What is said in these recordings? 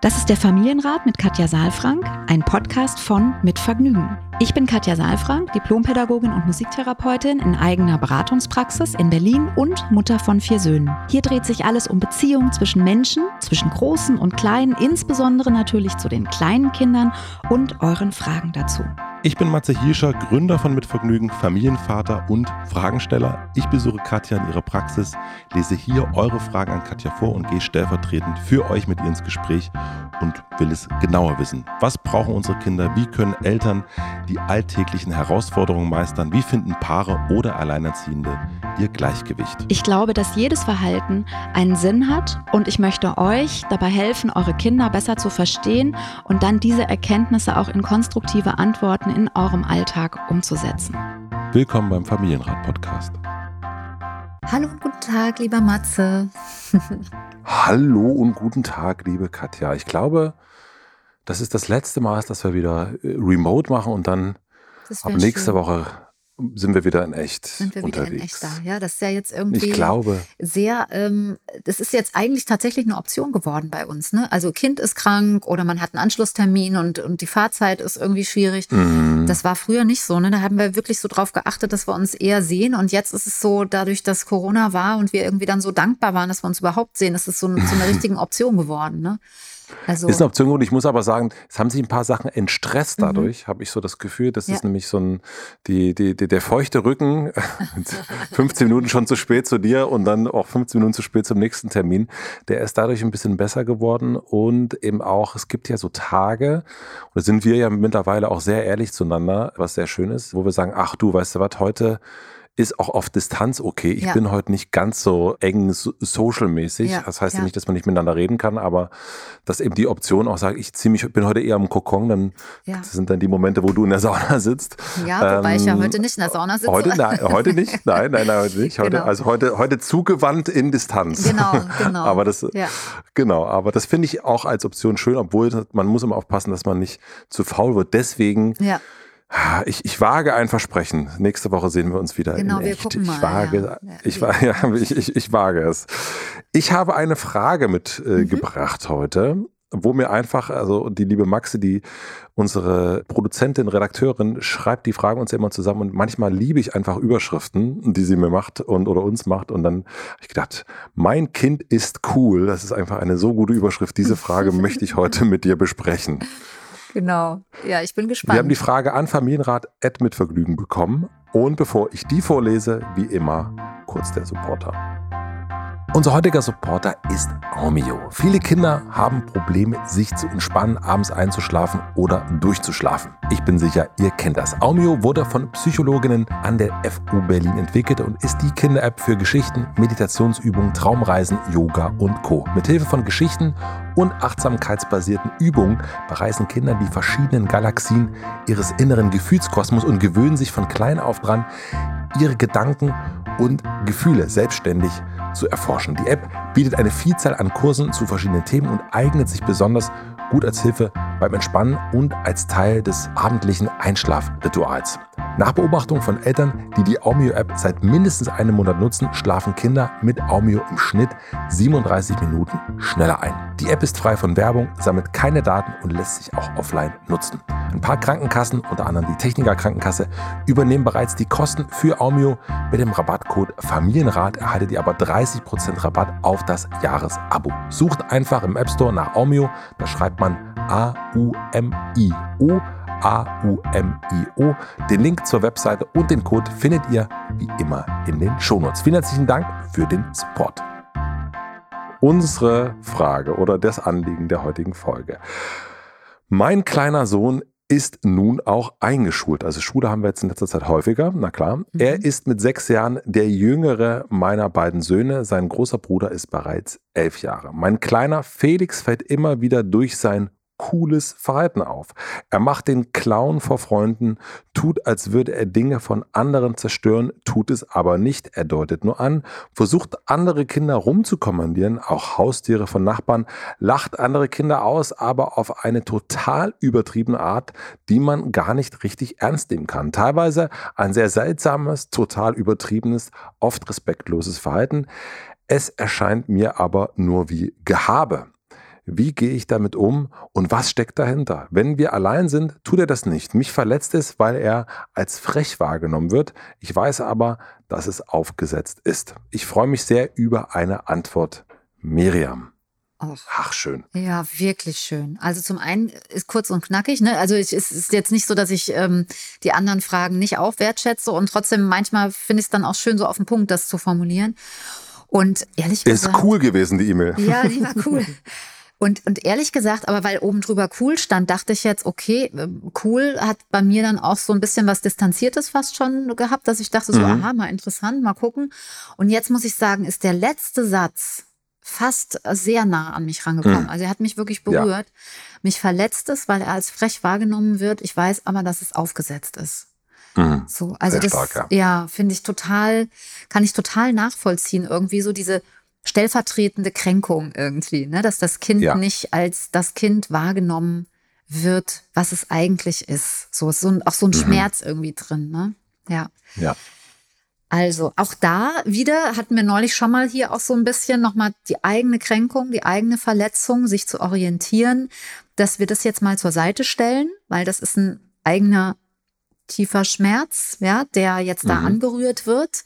Das ist der Familienrat mit Katja Saalfrank, ein Podcast von Mit Vergnügen. Ich bin Katja Saalfrank, Diplompädagogin und Musiktherapeutin in eigener Beratungspraxis in Berlin und Mutter von vier Söhnen. Hier dreht sich alles um Beziehungen zwischen Menschen, zwischen Großen und Kleinen, insbesondere natürlich zu den kleinen Kindern und euren Fragen dazu. Ich bin Matze Hirscher, Gründer von Mitvergnügen, Familienvater und Fragensteller. Ich besuche Katja in ihrer Praxis, lese hier eure Fragen an Katja vor und gehe stellvertretend für euch mit ihr ins Gespräch und will es genauer wissen. Was brauchen unsere Kinder? Wie können Eltern die alltäglichen Herausforderungen meistern? Wie finden Paare oder Alleinerziehende ihr Gleichgewicht? Ich glaube, dass jedes Verhalten einen Sinn hat und ich möchte euch dabei helfen, eure Kinder besser zu verstehen und dann diese Erkenntnisse auch in konstruktive Antworten in eurem Alltag umzusetzen. Willkommen beim Familienrat-Podcast. Hallo und guten Tag, lieber Matze. Hallo und guten Tag, liebe Katja. Ich glaube, das ist das letzte Mal, dass wir wieder äh, remote machen und dann ab nächste schön. Woche sind wir wieder in echt sind wir unterwegs. wieder in echt da. Ja, das ist ja jetzt irgendwie ich glaube, sehr, ähm, das ist jetzt eigentlich tatsächlich eine Option geworden bei uns. Ne? Also Kind ist krank oder man hat einen Anschlusstermin und, und die Fahrzeit ist irgendwie schwierig. Mhm. Das war früher nicht so. Ne? Da haben wir wirklich so drauf geachtet, dass wir uns eher sehen. Und jetzt ist es so, dadurch, dass Corona war und wir irgendwie dann so dankbar waren, dass wir uns überhaupt sehen, ist es so, so eine richtige Option geworden. Ne? Also, ist eine Option und ich muss aber sagen, es haben sich ein paar Sachen entstresst mhm. dadurch, mhm. habe ich so das Gefühl. Das ja. ist nämlich so ein, die, die, die, der feuchte Rücken, 15 Minuten schon zu spät zu dir und dann auch 15 Minuten zu spät zum nächsten Termin. Der ist dadurch ein bisschen besser geworden und eben auch, es gibt ja so Tage, und da sind wir ja mittlerweile auch sehr ehrlich zueinander, was sehr schön ist, wo wir sagen, ach du, weißt du was, heute ist auch auf Distanz okay. Ich ja. bin heute nicht ganz so eng social-mäßig. Ja, das heißt ja. nicht, dass man nicht miteinander reden kann, aber dass eben die Option auch sagt, ich zieh mich, bin heute eher im Kokon, dann das sind dann die Momente, wo du in der Sauna sitzt. Ja, wobei ähm, ich ja heute nicht in der Sauna sitze. Heute, nein, heute nicht, nein, nein, nein, heute nicht. Heute, genau. Also heute, heute zugewandt in Distanz. Genau, genau. aber das, genau, aber das finde ich auch als Option schön, obwohl man muss immer aufpassen, dass man nicht zu faul wird. Deswegen ja ich, ich wage ein Versprechen. Nächste Woche sehen wir uns wieder. Genau, wir echt. gucken mal. Ich wage, ja. ich, ja, ich, ich, ich wage es. Ich habe eine Frage mitgebracht äh, mhm. heute, wo mir einfach, also die liebe Maxi, die unsere Produzentin, Redakteurin, schreibt die Fragen uns immer zusammen und manchmal liebe ich einfach Überschriften, die sie mir macht und oder uns macht. Und dann habe ich gedacht, mein Kind ist cool. Das ist einfach eine so gute Überschrift. Diese Frage möchte ich heute mit dir besprechen. Genau. Ja, ich bin gespannt. Wir haben die Frage an Familienrat Ed mit Vergnügen bekommen. Und bevor ich die vorlese, wie immer, kurz der Supporter. Unser heutiger Supporter ist Aumio. Viele Kinder haben Probleme, sich zu entspannen, abends einzuschlafen oder durchzuschlafen. Ich bin sicher, ihr kennt das. Aumio wurde von Psychologinnen an der FU Berlin entwickelt und ist die Kinder-App für Geschichten, Meditationsübungen, Traumreisen, Yoga und Co. Mithilfe von Geschichten und achtsamkeitsbasierten Übungen bereisen Kinder die verschiedenen Galaxien ihres inneren Gefühlskosmos und gewöhnen sich von klein auf dran, ihre Gedanken und Gefühle selbstständig zu erforschen. Die App bietet eine Vielzahl an Kursen zu verschiedenen Themen und eignet sich besonders gut als Hilfe beim Entspannen und als Teil des abendlichen Einschlafrituals. Nach Beobachtung von Eltern, die die Aumio-App seit mindestens einem Monat nutzen, schlafen Kinder mit Aumio im Schnitt 37 Minuten schneller ein. Die App ist frei von Werbung, sammelt keine Daten und lässt sich auch offline nutzen. Ein paar Krankenkassen, unter anderem die Techniker Krankenkasse, übernehmen bereits die Kosten für Aumio. Mit dem Rabattcode Familienrat erhaltet ihr aber 30% Rabatt auf das Jahresabo. Sucht einfach im App Store nach Aumio, da schreibt man A-U-M-I-O A-U-M-I-O. Den Link zur Webseite und den Code findet ihr wie immer in den Shownotes. Vielen herzlichen Dank für den Support. Unsere Frage oder das Anliegen der heutigen Folge. Mein kleiner Sohn ist nun auch eingeschult. Also Schule haben wir jetzt in letzter Zeit häufiger, na klar. Mhm. Er ist mit sechs Jahren der jüngere meiner beiden Söhne. Sein großer Bruder ist bereits elf Jahre. Mein kleiner Felix fällt immer wieder durch sein cooles Verhalten auf. Er macht den Clown vor Freunden, tut, als würde er Dinge von anderen zerstören, tut es aber nicht. Er deutet nur an, versucht andere Kinder rumzukommandieren, auch Haustiere von Nachbarn, lacht andere Kinder aus, aber auf eine total übertriebene Art, die man gar nicht richtig ernst nehmen kann. Teilweise ein sehr seltsames, total übertriebenes, oft respektloses Verhalten. Es erscheint mir aber nur wie Gehabe. Wie gehe ich damit um und was steckt dahinter? Wenn wir allein sind, tut er das nicht. Mich verletzt es, weil er als frech wahrgenommen wird. Ich weiß aber, dass es aufgesetzt ist. Ich freue mich sehr über eine Antwort. Miriam. Och. Ach, schön. Ja, wirklich schön. Also zum einen ist kurz und knackig, ne? Also es ist jetzt nicht so, dass ich ähm, die anderen Fragen nicht auch wertschätze und trotzdem manchmal finde ich es dann auch schön, so auf den Punkt das zu formulieren. Und ehrlich gesagt. Ist cool gewesen, die E-Mail. Ja, die war cool. Und, und ehrlich gesagt, aber weil oben drüber cool stand, dachte ich jetzt, okay, ähm, cool hat bei mir dann auch so ein bisschen was Distanziertes fast schon gehabt, dass ich dachte so, Mhm. aha, mal interessant, mal gucken. Und jetzt muss ich sagen, ist der letzte Satz fast sehr nah an mich rangekommen. Mhm. Also er hat mich wirklich Ja. berührt. Mich verletzt es, weil er als frech wahrgenommen wird. Ich weiß aber, dass es aufgesetzt ist. Mhm. So, also Sehr das, stark, ja, finde ich total, kann ich total nachvollziehen. Irgendwie so diese stellvertretende Kränkung irgendwie, ne? dass das Kind Ja. nicht als das Kind wahrgenommen wird, was es eigentlich ist. So ist so ein, auch so ein Mhm. Schmerz irgendwie drin, ne? Ja. Ja. Also auch da wieder hatten wir neulich schon mal hier auch so ein bisschen nochmal die eigene Kränkung, die eigene Verletzung, sich zu orientieren, dass wir das jetzt mal zur Seite stellen, weil das ist ein eigener tiefer Schmerz, ja, der jetzt da Mhm. angerührt wird.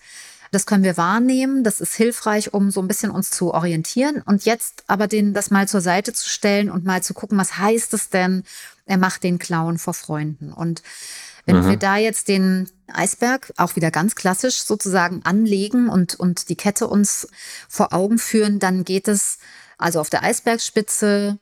Das können wir wahrnehmen. Das ist hilfreich, um so ein bisschen uns zu orientieren. Und jetzt aber den, das mal zur Seite zu stellen und mal zu gucken, was heißt es denn? Er macht den Clown vor Freunden. Und wenn Mhm. wir da jetzt den Eisberg auch wieder ganz klassisch sozusagen anlegen und, und die Kette uns vor Augen führen, dann geht es also auf der Eisbergspitze,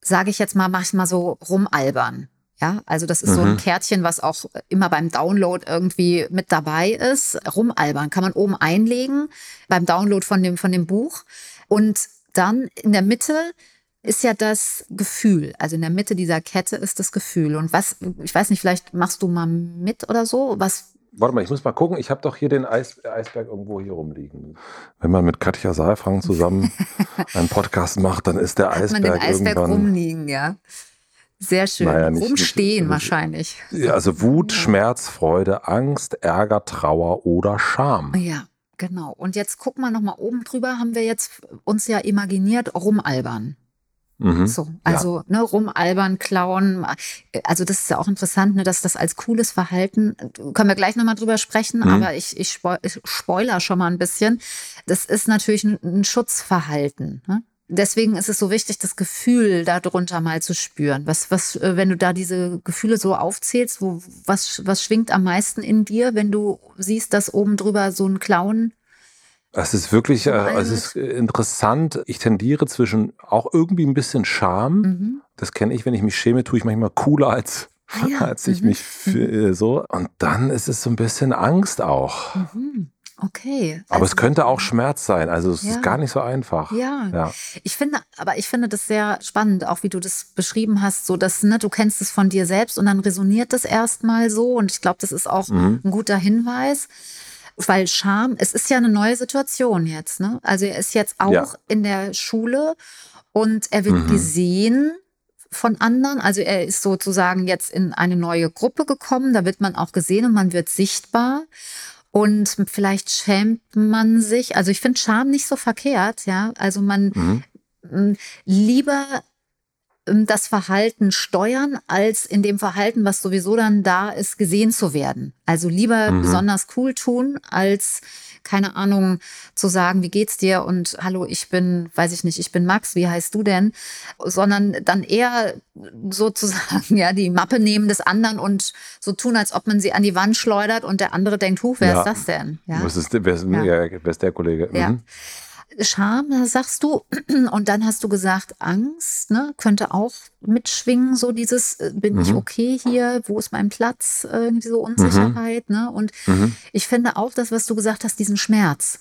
sage ich jetzt mal, mach ich mal so rumalbern. Ja, also das ist so ein Mhm. Kärtchen, was auch immer beim Download irgendwie mit dabei ist. Rumalbern kann man oben einlegen beim Download von dem, von dem Buch. Und dann in der Mitte ist ja das Gefühl. Also in der Mitte dieser Kette ist das Gefühl. Und was, ich weiß nicht, vielleicht machst du mal mit oder so? Was, Warte mal, ich muss mal gucken. Ich habe doch hier den Eis, Eisberg irgendwo hier rumliegen. Wenn man mit Katja Saalfrank zusammen einen Podcast macht, dann ist der hat man Eisberg, den Eisberg irgendwann. rumliegen, ja? Sehr schön. Naja, nicht- Rumstehen nicht- wahrscheinlich. Ja, Also Wut, Schmerz, Freude, Angst, Ärger, Trauer oder Scham. Ja, genau. Und jetzt guck mal nochmal oben drüber, haben wir jetzt uns ja imaginiert, rumalbern. Mhm. So, also ne, rumalbern, klauen. Also das ist ja auch interessant, ne, dass das als cooles Verhalten, können wir gleich nochmal drüber sprechen, Mhm. aber ich, ich, spo ich spoiler schon mal ein bisschen. Das ist natürlich ein, ein Schutzverhalten. Ne? Deswegen ist es so wichtig, das Gefühl darunter mal zu spüren. Was, was, äh, wenn du da diese Gefühle so aufzählst, wo, was, was schwingt am meisten in dir, wenn du siehst, dass oben drüber so ein Clown Es ist wirklich, äh, es ist äh, interessant. Ich tendiere zwischen auch irgendwie ein bisschen Scham. Mhm. Das kenne ich, wenn ich mich schäme, tue ich manchmal cooler als, Ah ja, als ich mhm, mich fühle. So. Und dann ist es so ein bisschen Angst auch. Mhm. Okay. Aber es Also- könnte auch Schmerz sein. Also es Ja. ist gar nicht so einfach. Ja. Ja. Ich finde, aber ich finde das sehr spannend, auch wie du das beschrieben hast, so dass, ne, du kennst es von dir selbst und dann resoniert das erstmal so. Und ich glaube, das ist auch Mhm. ein guter Hinweis. Weil Scham, es ist ja eine neue Situation jetzt, ne? Also er ist jetzt auch Ja. in der Schule und er wird Mhm. gesehen von anderen. Also er ist sozusagen jetzt in eine neue Gruppe gekommen. Da wird man auch gesehen und man wird sichtbar. Und vielleicht schämt man sich. Also ich finde Scham nicht so verkehrt, ja. Also man Mhm. m, lieber ähm, das Verhalten steuern, als in dem Verhalten, was sowieso dann da ist, gesehen zu werden. Also lieber Mhm. besonders cool tun, als keine Ahnung zu sagen, wie geht's dir und hallo, ich bin, weiß ich nicht, ich bin Max, wie heißt du denn? Sondern dann eher sozusagen ja die Mappe nehmen des anderen und so tun, als ob man sie an die Wand schleudert und der andere denkt, huch, wer Ja. ist das denn? Ja. Was ist, wer, ist, Ja. wer ist der Kollege? Ja. Mhm. Scham, da sagst du, und dann hast du gesagt, Angst, ne, könnte auch mitschwingen, so dieses, äh, bin ich Mhm. okay hier, wo ist mein Platz, äh, irgendwie so Unsicherheit, ne? Und Mhm. ich finde auch das, was du gesagt hast, diesen Schmerz.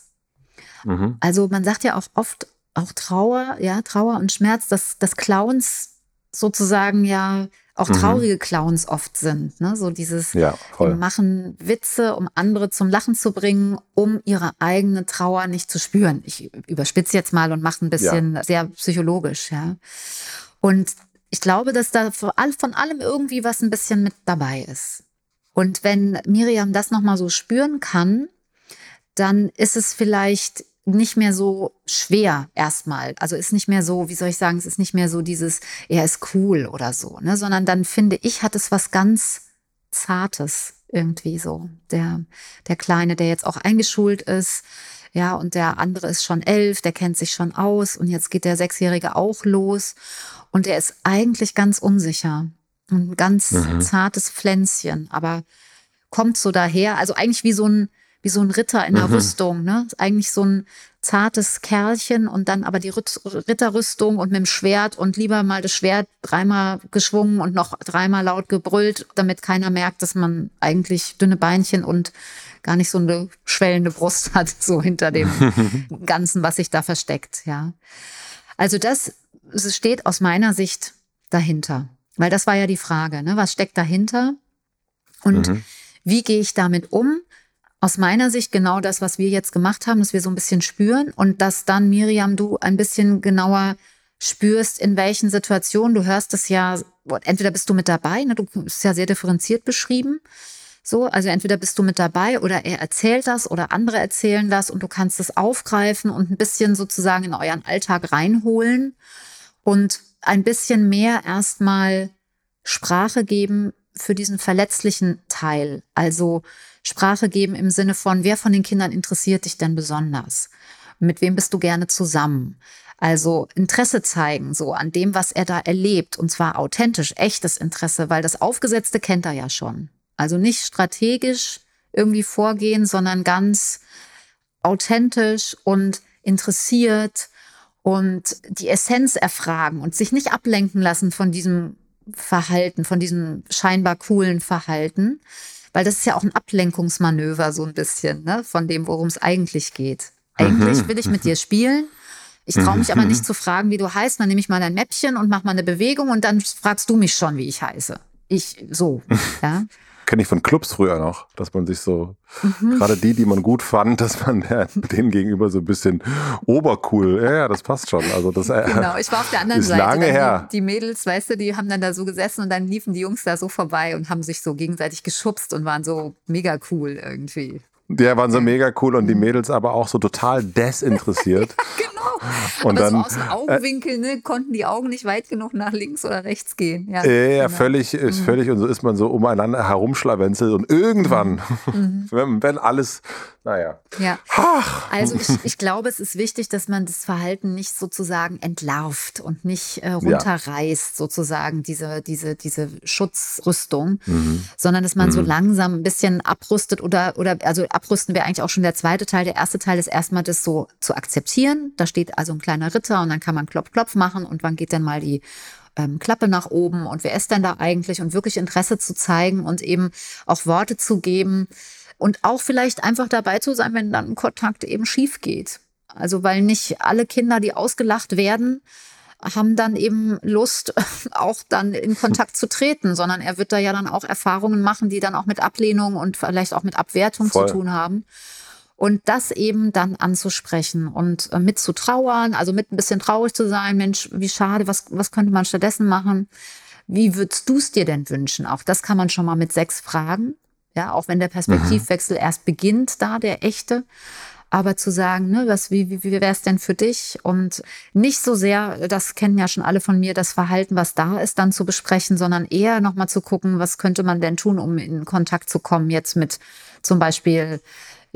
Mhm. Also man sagt ja auch oft, auch Trauer, ja, Trauer und Schmerz, dass, dass Clowns sozusagen ja auch Mhm. traurige Clowns oft sind, ne? So dieses, Ja, die machen Witze, um andere zum Lachen zu bringen, um ihre eigene Trauer nicht zu spüren. Ich überspitze jetzt mal und mache ein bisschen sehr psychologisch, ja. Und ich glaube, dass da von allem irgendwie was ein bisschen mit dabei ist. Und wenn Miriam das nochmal so spüren kann, dann ist es vielleicht nicht mehr so schwer erstmal. Also ist nicht mehr so, wie soll ich sagen, es ist nicht mehr so dieses, er ist cool oder so, ne? sondern dann finde ich, hat es was ganz Zartes irgendwie so. Der, der Kleine, der jetzt auch eingeschult ist, ja, und der andere ist schon elf, der kennt sich schon aus und jetzt geht der Sechsjährige auch los und der ist eigentlich ganz unsicher. Ein ganz mhm. zartes Pflänzchen, aber kommt so daher, also eigentlich wie so ein, wie so ein Ritter in der mhm. Rüstung, ne? Eigentlich so ein zartes Kerlchen und dann aber die Ritterrüstung und mit dem Schwert und lieber mal das Schwert dreimal geschwungen und noch dreimal laut gebrüllt, damit keiner merkt, dass man eigentlich dünne Beinchen und gar nicht so eine schwellende Brust hat, so hinter dem Ganzen, was sich da versteckt, ja. Also das, das steht aus meiner Sicht dahinter. Weil das war ja die Frage, ne? was steckt dahinter? Und mhm. wie gehe ich damit um? Aus meiner Sicht genau das, was wir jetzt gemacht haben, dass wir so ein bisschen spüren und dass dann, Miriam, du ein bisschen genauer spürst, in welchen Situationen, du hörst es ja, entweder bist du mit dabei, ne, du bist ja sehr differenziert beschrieben, so, also entweder bist du mit dabei oder er erzählt das oder andere erzählen das und du kannst es aufgreifen und ein bisschen sozusagen in euren Alltag reinholen und ein bisschen mehr erstmal Sprache geben für diesen verletzlichen Teil. Also Sprache geben im Sinne von, wer von den Kindern interessiert dich denn besonders? Mit wem bist du gerne zusammen? Also Interesse zeigen, so an dem, was er da erlebt. Und zwar authentisch, echtes Interesse, weil das Aufgesetzte kennt er ja schon. Also nicht strategisch irgendwie vorgehen, sondern ganz authentisch und interessiert und die Essenz erfragen und sich nicht ablenken lassen von diesem Verhalten, von diesem scheinbar coolen Verhalten, weil das ist ja auch ein Ablenkungsmanöver so ein bisschen, ne, von dem, worum es eigentlich geht. Eigentlich mhm. will ich mit dir spielen. Ich traue mich aber nicht zu fragen, wie du heißt. Dann nehme ich mal dein Mäppchen und mach mal eine Bewegung und dann fragst du mich schon, wie ich heiße. Ich so, ja kenne ich von Clubs früher noch, dass man sich so, mhm. gerade die, die man gut fand, dass man denen gegenüber so ein bisschen obercool, ja, ja, das passt schon. Also das äh, Genau, ich war auf der anderen ist Seite. Lange her. Die, die, Mädels, weißt du, die haben dann da so gesessen und dann liefen die Jungs da so vorbei und haben sich so gegenseitig geschubst und waren so mega cool irgendwie. Die waren so mega cool und die mhm. Mädels aber auch so total desinteressiert. genau. Und aber dann, so aus dem Augenwinkel ne, konnten die Augen nicht weit genug nach links oder rechts gehen. Ja, ja genau. völlig, ist mhm. völlig. Und so ist man so umeinander herumschlawenzelt und irgendwann, mhm. wenn, wenn, alles, naja. Ja. Ach. Also ich, ich glaube, es ist wichtig, dass man das Verhalten nicht sozusagen entlarvt und nicht äh, runterreißt, ja. sozusagen diese, diese, diese Schutzrüstung, mhm. sondern dass man so mhm. langsam ein bisschen abrüstet oder, oder also abrüsten wäre eigentlich auch schon der zweite Teil. Der erste Teil ist erstmal das so zu akzeptieren. Da steht also ein kleiner Ritter und dann kann man Klopf, Klopf machen und wann geht denn mal die ähm, Klappe nach oben und wer ist denn da eigentlich und wirklich Interesse zu zeigen und eben auch Worte zu geben und auch vielleicht einfach dabei zu sein, wenn dann ein Kontakt eben schief geht. Also weil nicht alle Kinder, die ausgelacht werden, haben dann eben Lust, auch dann in Kontakt zu treten, sondern er wird da ja dann auch Erfahrungen machen, die dann auch mit Ablehnung und vielleicht auch mit Abwertung Voll. zu tun haben. Und das eben dann anzusprechen und äh, mit zu trauern, also mit ein bisschen traurig zu sein, Mensch, wie schade, was, was könnte man stattdessen machen? Wie würdest du es dir denn wünschen? Auch das kann man schon mal mit sechs fragen. Ja, auch wenn der Perspektivwechsel mhm. erst beginnt, da der echte aber zu sagen, ne, was, wie, wie, wie wäre es denn für dich? Und nicht so sehr, das kennen ja schon alle von mir, das Verhalten, was da ist, dann zu besprechen, sondern eher nochmal zu gucken, was könnte man denn tun, um in Kontakt zu kommen, jetzt mit zum Beispiel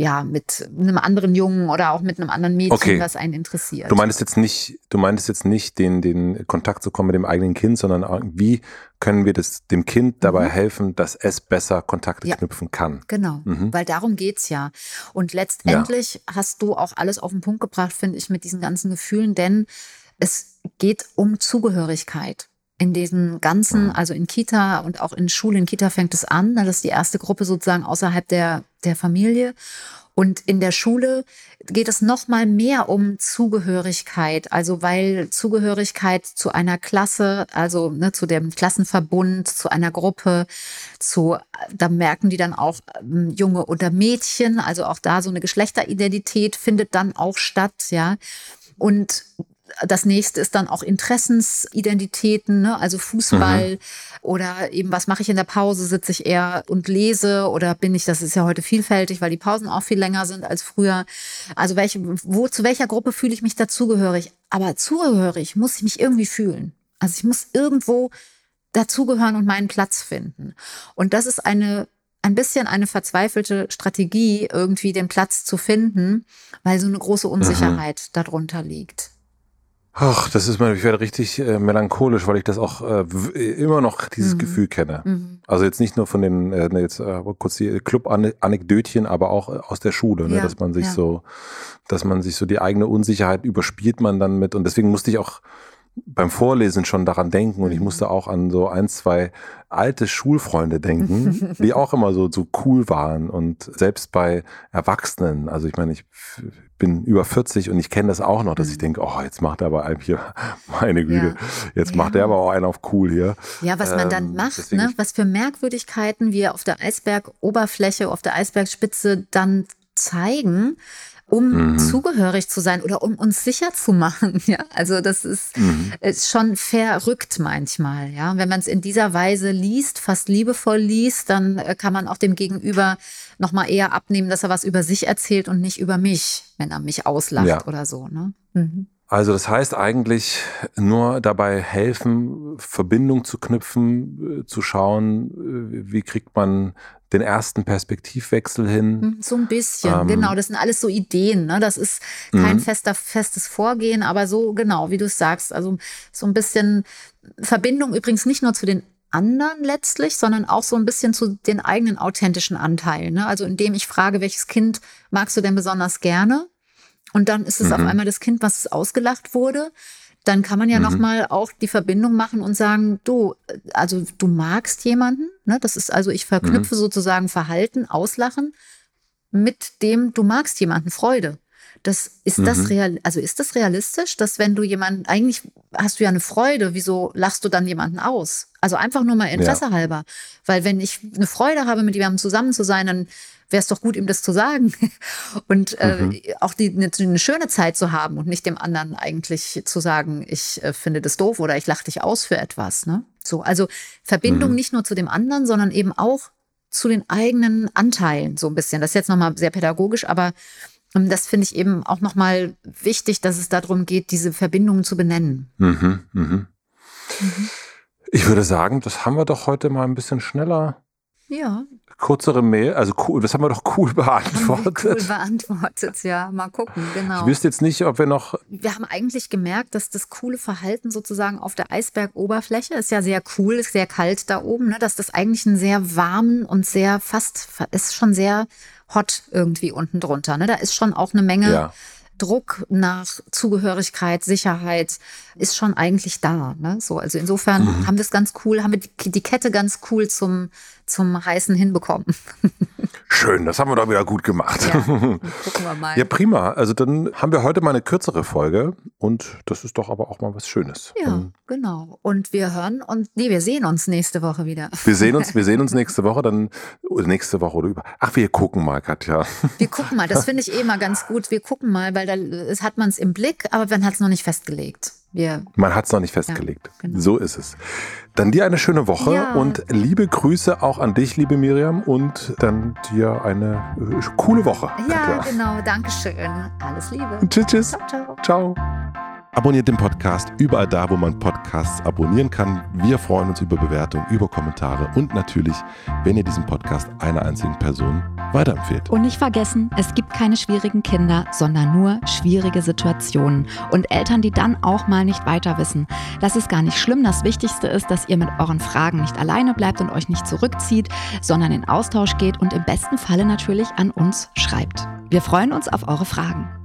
ja, mit einem anderen Jungen oder auch mit einem anderen Mädchen, okay. was einen interessiert. Du meinst jetzt nicht, du meinst jetzt nicht, den, den Kontakt zu kommen mit dem eigenen Kind, sondern wie können wir das, dem Kind dabei mhm. helfen, dass es besser Kontakte ja. knüpfen kann? Genau, mhm. weil darum geht's ja. Und letztendlich ja. hast du auch alles auf den Punkt gebracht, finde ich, mit diesen ganzen Gefühlen, denn es geht um Zugehörigkeit in diesen ganzen, mhm. also in Kita und auch in Schule, in Kita fängt es an, das ist die erste Gruppe sozusagen außerhalb der, der Familie. Und in der Schule geht es noch mal mehr um Zugehörigkeit, also weil Zugehörigkeit zu einer Klasse, also ne, zu dem Klassenverbund, zu einer Gruppe, zu da merken die dann auch ähm, Junge oder Mädchen, also auch da so eine Geschlechteridentität findet dann auch statt, ja. Und das nächste ist dann auch Interessensidentitäten, ne? also Fußball mhm. oder eben, was mache ich in der Pause? Sitze ich eher und lese oder bin ich, das ist ja heute vielfältig, weil die Pausen auch viel länger sind als früher. Also welche, wo, zu welcher Gruppe fühle ich mich dazugehörig? Aber zugehörig muss ich mich irgendwie fühlen. Also ich muss irgendwo dazugehören und meinen Platz finden. Und das ist eine ein bisschen eine verzweifelte Strategie, irgendwie den Platz zu finden, weil so eine große Unsicherheit mhm. darunter liegt. Ach, das ist mal, ich werde richtig äh, melancholisch, weil ich das auch äh, immer noch dieses mhm. Gefühl kenne. Mhm. Also jetzt nicht nur von den, äh, jetzt äh, kurz die Club-Anekdötchen, aber auch äh, aus der Schule, ne, ja, dass man sich ja. so, dass man sich so die eigene Unsicherheit überspielt man dann mit und deswegen musste ich auch beim Vorlesen schon daran denken und ich musste auch an so ein, zwei alte Schulfreunde denken, die auch immer so, so cool waren und selbst bei Erwachsenen, also ich meine, ich bin über 40 und ich kenne das auch noch, dass ich mhm. denke, oh, jetzt macht er aber einem hier, meine Güte, ja. jetzt macht er aber auch einen auf cool hier. Ja, was man dann ähm, macht, ne? was für Merkwürdigkeiten wir auf der Eisbergoberfläche, auf der Eisbergspitze dann zeigen, um mhm. zugehörig zu sein oder um uns sicher zu machen. Ja, also das ist, mhm. ist schon verrückt manchmal. Ja, wenn man es in dieser Weise liest, fast liebevoll liest, dann äh, kann man auch dem Gegenüber noch mal eher abnehmen, dass er was über sich erzählt und nicht über mich, wenn er mich auslacht ja. oder so. Ne? Mhm. Also das heißt eigentlich nur dabei helfen, Verbindung zu knüpfen, äh, zu schauen, äh, wie kriegt man den ersten Perspektivwechsel hin. Hm, so ein bisschen, ähm, genau. Das sind alles so Ideen. Ne? Das ist kein mhm. fester, festes Vorgehen, aber so genau, wie du es sagst. Also so ein bisschen Verbindung übrigens nicht nur zu den anderen letztlich, sondern auch so ein bisschen zu den eigenen authentischen Anteilen. Ne? Also indem ich frage, welches Kind magst du denn besonders gerne? Und dann ist es mhm. auf einmal das Kind, was ausgelacht wurde. Dann kann man ja mhm. nochmal auch die Verbindung machen und sagen, du, also du magst jemanden, ne? Das ist also, ich verknüpfe mhm. sozusagen Verhalten, Auslachen mit dem, du magst jemanden, Freude. Das ist mhm. das real, also ist das realistisch, dass wenn du jemanden, eigentlich hast du ja eine Freude, wieso lachst du dann jemanden aus? Also einfach nur mal Interesse ja. halber. Weil wenn ich eine Freude habe, mit jemandem zusammen zu sein, dann wäre es doch gut, ihm das zu sagen. Und äh, mhm. auch die, eine, eine, schöne Zeit zu haben und nicht dem anderen eigentlich zu sagen, ich äh, finde das doof oder ich lache dich aus für etwas. Ne? So, also Verbindung mhm. nicht nur zu dem anderen, sondern eben auch zu den eigenen Anteilen so ein bisschen. Das ist jetzt nochmal sehr pädagogisch, aber das finde ich eben auch nochmal wichtig, dass es darum geht, diese Verbindungen zu benennen. Mhm, mhm. Mhm. Ich würde sagen, das haben wir doch heute mal ein bisschen schneller. Ja. Kürzere Mail, also cool, das haben wir doch cool beantwortet. Cool beantwortet, ja. Mal gucken, genau. Ich wüsste jetzt nicht, ob wir noch. Wir haben eigentlich gemerkt, dass das coole Verhalten sozusagen auf der Eisbergoberfläche ist ja sehr cool, ist sehr kalt da oben, ne, dass das eigentlich einen sehr warmen und sehr fast, ist schon sehr hot irgendwie unten drunter. Ne? Da ist schon auch eine Menge. Ja Druck nach Zugehörigkeit, Sicherheit ist schon eigentlich da. Ne? So, also insofern mhm. haben wir es ganz cool, haben wir die, die Kette ganz cool zum, zum Heißen hinbekommen. Schön, das haben wir doch wieder gut gemacht. Ja, gucken wir mal. Ja, prima. Also dann haben wir heute mal eine kürzere Folge und das ist doch aber auch mal was Schönes. Ja, um, genau. Und wir hören und nee, wir sehen uns nächste Woche wieder. Wir sehen uns, wir sehen uns nächste Woche dann nächste Woche oder über. Ach, wir gucken mal, Katja. Wir gucken mal. Das finde ich eh mal ganz gut. Wir gucken mal, weil da hat man es im Blick, aber man hat es noch nicht festgelegt. Wir, Man hat es noch nicht festgelegt. Ja, genau. So ist es. Dann dir eine schöne Woche ja. und liebe Grüße auch an dich, liebe Miriam, und dann dir eine äh, coole Woche. Ja, Katja. genau. Dankeschön. Alles Liebe. Tschüss, tschüss. Ciao, ciao. ciao. Abonniert den Podcast überall da, wo man Podcasts abonnieren kann. Wir freuen uns über Bewertungen, über Kommentare und natürlich, wenn ihr diesen Podcast einer einzigen Person weiterempfehlt. Und nicht vergessen, es gibt keine schwierigen Kinder, sondern nur schwierige Situationen und Eltern, die dann auch mal nicht weiter wissen. Das ist gar nicht schlimm. Das Wichtigste ist, dass ihr mit euren Fragen nicht alleine bleibt und euch nicht zurückzieht, sondern in Austausch geht und im besten Falle natürlich an uns schreibt. Wir freuen uns auf eure Fragen.